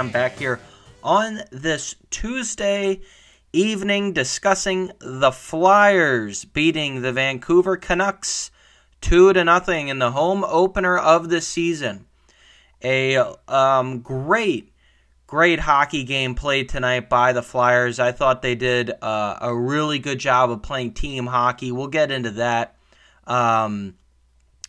I'm back here on this Tuesday evening discussing the Flyers beating the Vancouver Canucks 2 to nothing in the home opener of the season. A um, great, great hockey game played tonight by the Flyers. I thought they did uh, a really good job of playing team hockey. We'll get into that. Um,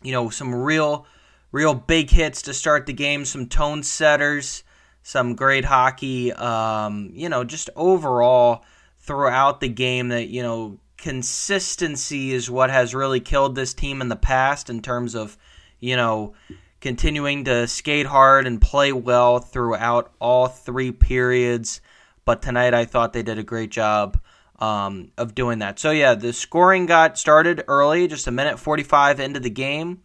you know, some real, real big hits to start the game, some tone setters, some great hockey. Um, you know, just overall throughout the game that, you know, consistency is what has really killed this team in the past in terms of, you know, continuing to skate hard and play well throughout all three periods. But tonight I thought they did a great job um, of doing that. So yeah, the scoring got started early, just a minute 45 into the game.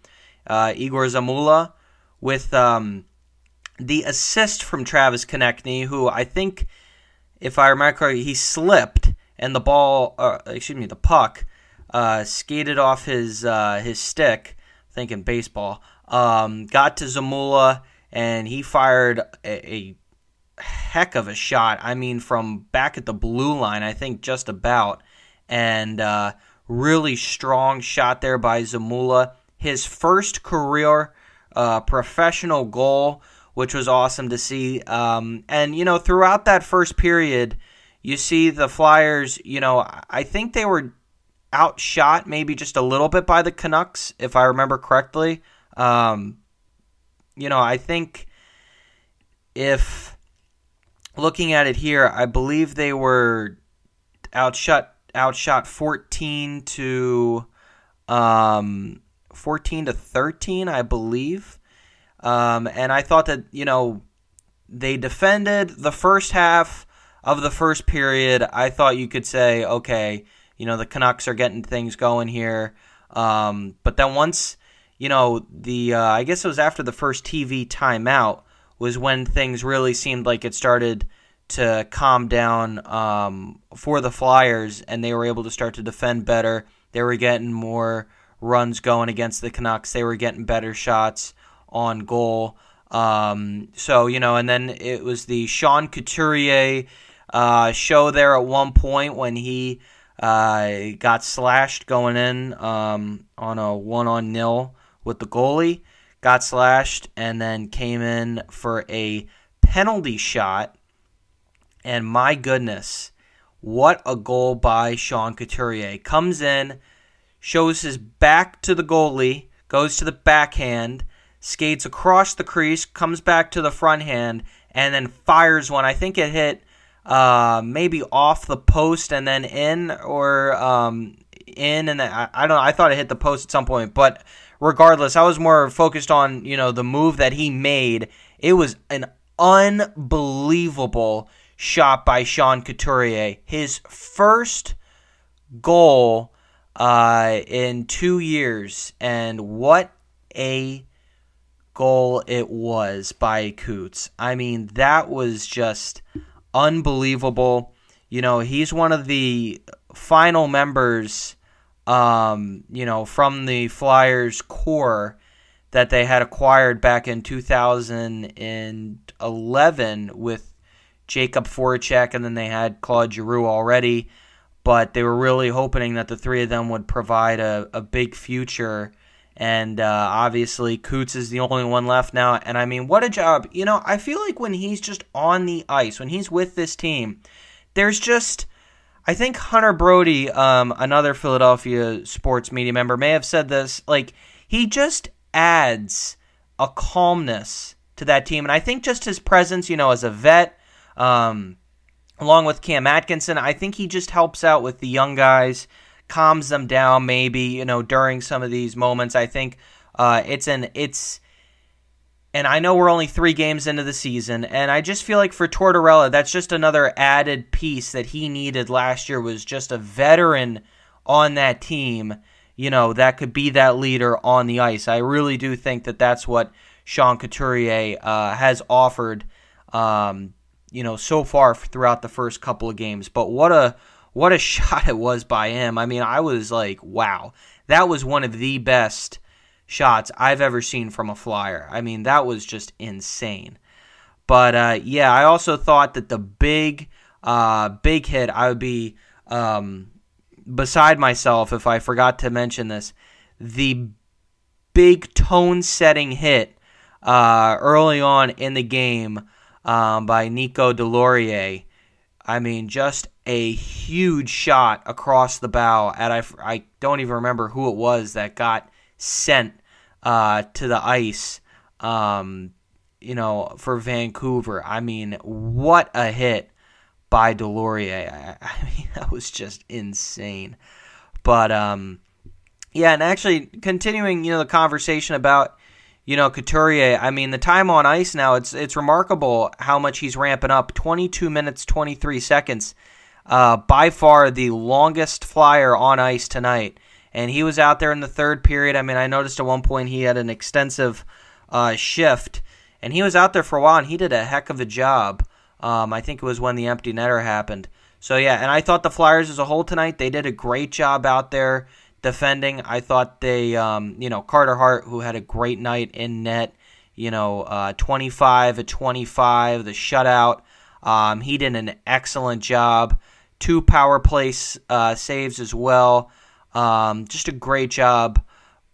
Uh, Egor Zamula with um, the assist from Travis Konecny, who I think, if I remember correctly, he slipped and the ball, uh, excuse me, the puck uh, skated off his uh, his stick. Thinking baseball, um, got to Zamula and he fired a, a heck of a shot. I mean, from back at the blue line, I think just about. And uh, really strong shot there by Zamula. His first career uh, professional goal, which was awesome to see. Um, and, you know, throughout that first period, you see the Flyers, you know, I think they were outshot maybe just a little bit by the Canucks, if I remember correctly. Um, you know, I think if looking at it here, I believe they were outshot outshot 14 to um, 14 to 13, I believe. Um, and I thought that, you know, they defended the first half of the first period. I thought you could say, okay, you know, the Canucks are getting things going here. Um, but then once, you know, the uh, I guess it was after the first TV timeout, was when things really seemed like it started to calm down um, for the Flyers, and they were able to start to defend better. They were getting more runs going against the Canucks. They were getting better shots on goal. Um, so you know, and then it was the Sean Couturier uh, show there at one point when he uh, got slashed going in um, on a one on nil with the goalie got slashed, and then came in for a penalty shot. And my goodness, what a goal by Sean Couturier. Comes in, shows his back to the goalie, goes to the backhand, skates across the crease, comes back to the front hand, and then fires one. I think it hit uh, maybe off the post and then in, or um, in, and then, I, I don't know. I thought it hit the post at some point, but regardless, I was more focused on, you know, the move that he made. It was an unbelievable shot by Sean Couturier. His first goal uh, in two years, and what a goal it was by Coots. I mean, that was just unbelievable. You know, he's one of the final members um, you know, from the Flyers core that they had acquired back in 2011 with Jakub Voracek, and then they had Claude Giroux already. But they were really hoping that the three of them would provide a, a big future. And uh, obviously, Coots is the only one left now. And I mean, what a job. You know, I feel like when he's just on the ice, when he's with this team, there's just I think Hunter Brody, um, another Philadelphia sports media member, may have said this. Like, he just adds a calmness to that team. And I think just his presence, you know, as a vet, um, along with Cam Atkinson, I think he just helps out with the young guys, calms them down maybe, you know, during some of these moments. I think uh, it's an it's and I know we're only three games into the season, and I just feel like for Tortorella, that's just another added piece that he needed last year was just a veteran on that team, you know, that could be that leader on the ice. I really do think that that's what Sean Couturier uh, has offered, um, you know, so far throughout the first couple of games. But what a what a shot it was by him. I mean, I was like, wow, that was one of the best shots I've ever seen from a flyer. I mean, that was just insane. But uh, yeah, I also thought that the big, uh, big hit, I would be um, beside myself if I forgot to mention this. The big tone setting hit uh, early on in the game um, by Nico Deslauriers. I mean, just a huge shot across the bow. And I, I don't even remember who it was that got sent uh, to the ice, um, you know, for Vancouver. I mean, what a hit by Deslauriers. I, I mean, that was just insane. But, um, yeah, and actually continuing, you know, the conversation about, you know, Couturier. I mean, the time on ice now, it's it's remarkable how much he's ramping up. 22 minutes, 23 seconds. Uh, by far the longest flyer on ice tonight and he was out there in the third period. I mean, I noticed at one point he had an extensive uh, shift, and he was out there for a while, and he did a heck of a job. Um, I think it was when the empty netter happened. So yeah, and I thought the Flyers as a whole tonight they did a great job out there defending. I thought they, um, you know, Carter Hart who had a great night in net. You know, uh, 25 at 25, the shutout. Um, he did an excellent job. Two power play uh, saves as well. Um, just a great job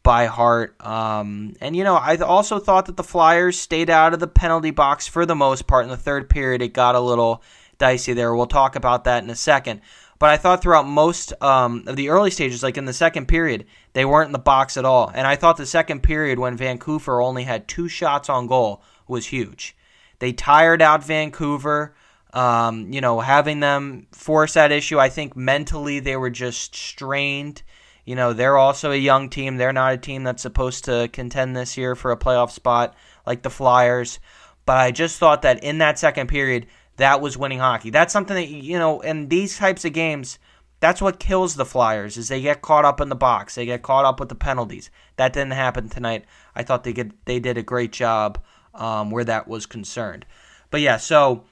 by Hart. Um, and, you know, I also thought that the Flyers stayed out of the penalty box for the most part. In the third period, it got a little dicey there. We'll talk about that in a second. But I thought throughout most um, of the early stages, like in the second period, they weren't in the box at all. And I thought the second period, when Vancouver only had two shots on goal, was huge. They tired out Vancouver. Um, you know, having them force that issue, I think mentally they were just strained. You know, they're also a young team. They're not a team that's supposed to contend this year for a playoff spot like the Flyers. But I just thought that in that second period, that was winning hockey. That's something that, you know, in these types of games, that's what kills the Flyers is they get caught up in the box. They get caught up with the penalties. That didn't happen tonight. I thought they get, they did a great job um, where that was concerned. But yeah, so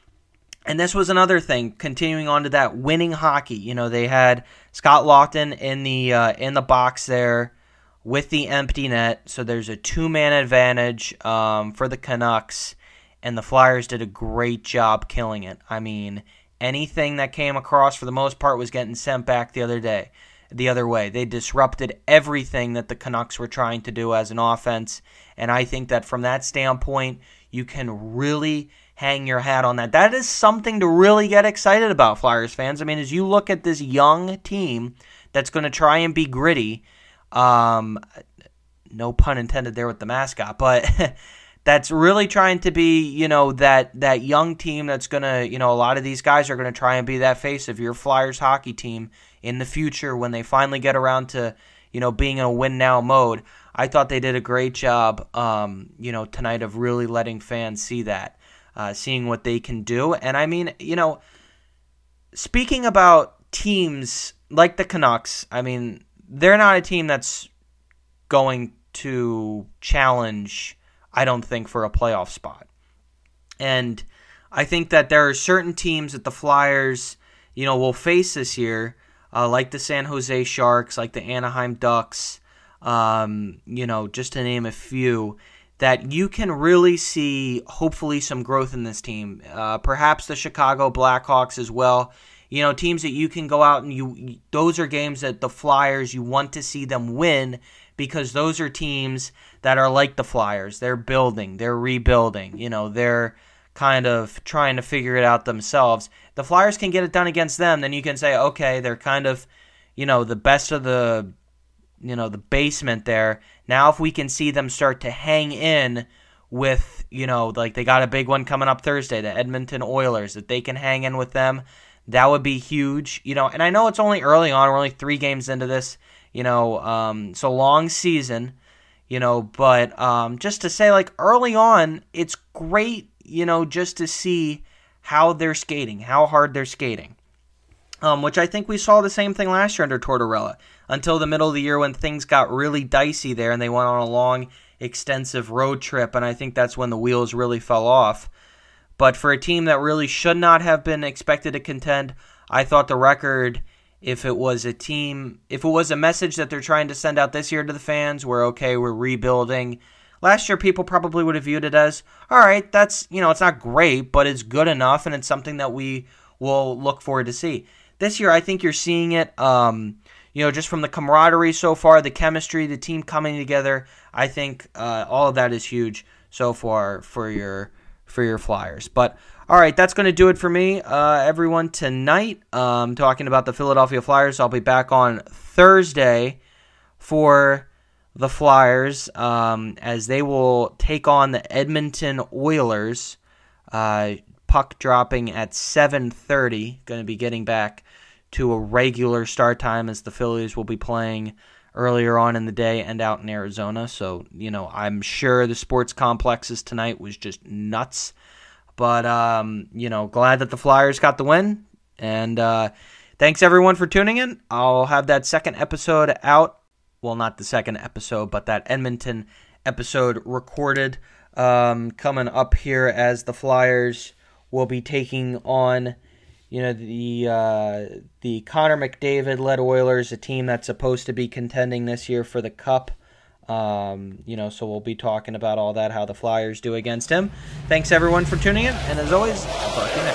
and this was another thing. Continuing on to that, winning hockey. You know, they had Scott Laughton in the uh, in the box there with the empty net, so there's a two man advantage um, for the Canucks, and the Flyers did a great job killing it. I mean, anything that came across for the most part was getting sent back the other day, the other way. They disrupted everything that the Canucks were trying to do as an offense, and I think that from that standpoint, you can really hang your hat on that. That is something to really get excited about, Flyers fans. I mean, as you look at this young team that's going to try and be gritty, um, no pun intended there with the mascot, but that's really trying to be, you know, that that young team that's going to, you know, a lot of these guys are going to try and be that face of your Flyers hockey team in the future when they finally get around to, you know, being in a win now mode. I thought they did a great job, um, you know, tonight of really letting fans see that uh, seeing what they can do. And I mean, you know, speaking about teams like the Canucks, I mean, they're not a team that's going to challenge, I don't think, for a playoff spot. And I think that there are certain teams that the Flyers, you know, will face this year, uh, like the San Jose Sharks, like the Anaheim Ducks, um, you know, just to name a few that you can really see hopefully some growth in this team. Uh, perhaps the Chicago Blackhawks as well. You know, teams that you can go out and you those are games that the Flyers you want to see them win because those are teams that are like the Flyers. They're building, they're rebuilding. You know, they're kind of trying to figure it out themselves. The Flyers can get it done against them, then you can say, okay, they're kind of, you know, the best of the you know the basement there. Now if we can see them start to hang in with you know like they got a big one coming up Thursday, the Edmonton Oilers, that they can hang in with them, that would be huge. You know, and I know it's only early on, we're only three games into this. You know, um, so long season. You know, but um, just to say, like early on, it's great. You know, just to see how they're skating, how hard they're skating. Um, which I think we saw the same thing last year under Tortorella until the middle of the year when things got really dicey there and they went on a long, extensive road trip. And I think that's when the wheels really fell off. But for a team that really should not have been expected to contend, I thought the record if it was a team, if it was a message that they're trying to send out this year to the fans, we're okay, we're rebuilding. Last year, people probably would have viewed it as, all right, that's, you know, it's not great, but it's good enough, and it's something that we will look forward to see. This year, I think you're seeing it, um, you know, just from the camaraderie so far, the chemistry, the team coming together. I think uh, all of that is huge so far for your for your Flyers. But all right, that's going to do it for me, uh, everyone. Tonight, um, talking about the Philadelphia Flyers. I'll be back on Thursday for the Flyers um, as they will take on the Edmonton Oilers. Uh, puck dropping at 7:30. Going to be getting back to a regular start time as the Phillies will be playing earlier on in the day and out in Arizona. So, you know, I'm sure the sports complexes tonight was just nuts. But, um, you know, glad that the Flyers got the win. And uh, thanks everyone for tuning in. I'll have that second episode out. Well, not the second episode, but that Edmonton episode recorded um, coming up here as the Flyers will be taking on you know the uh, the Connor McDavid led Oilers, a team that's supposed to be contending this year for the Cup. Um, you know, so we'll be talking about all that, how the Flyers do against him. Thanks everyone for tuning in, and as always, I'll talk to you next.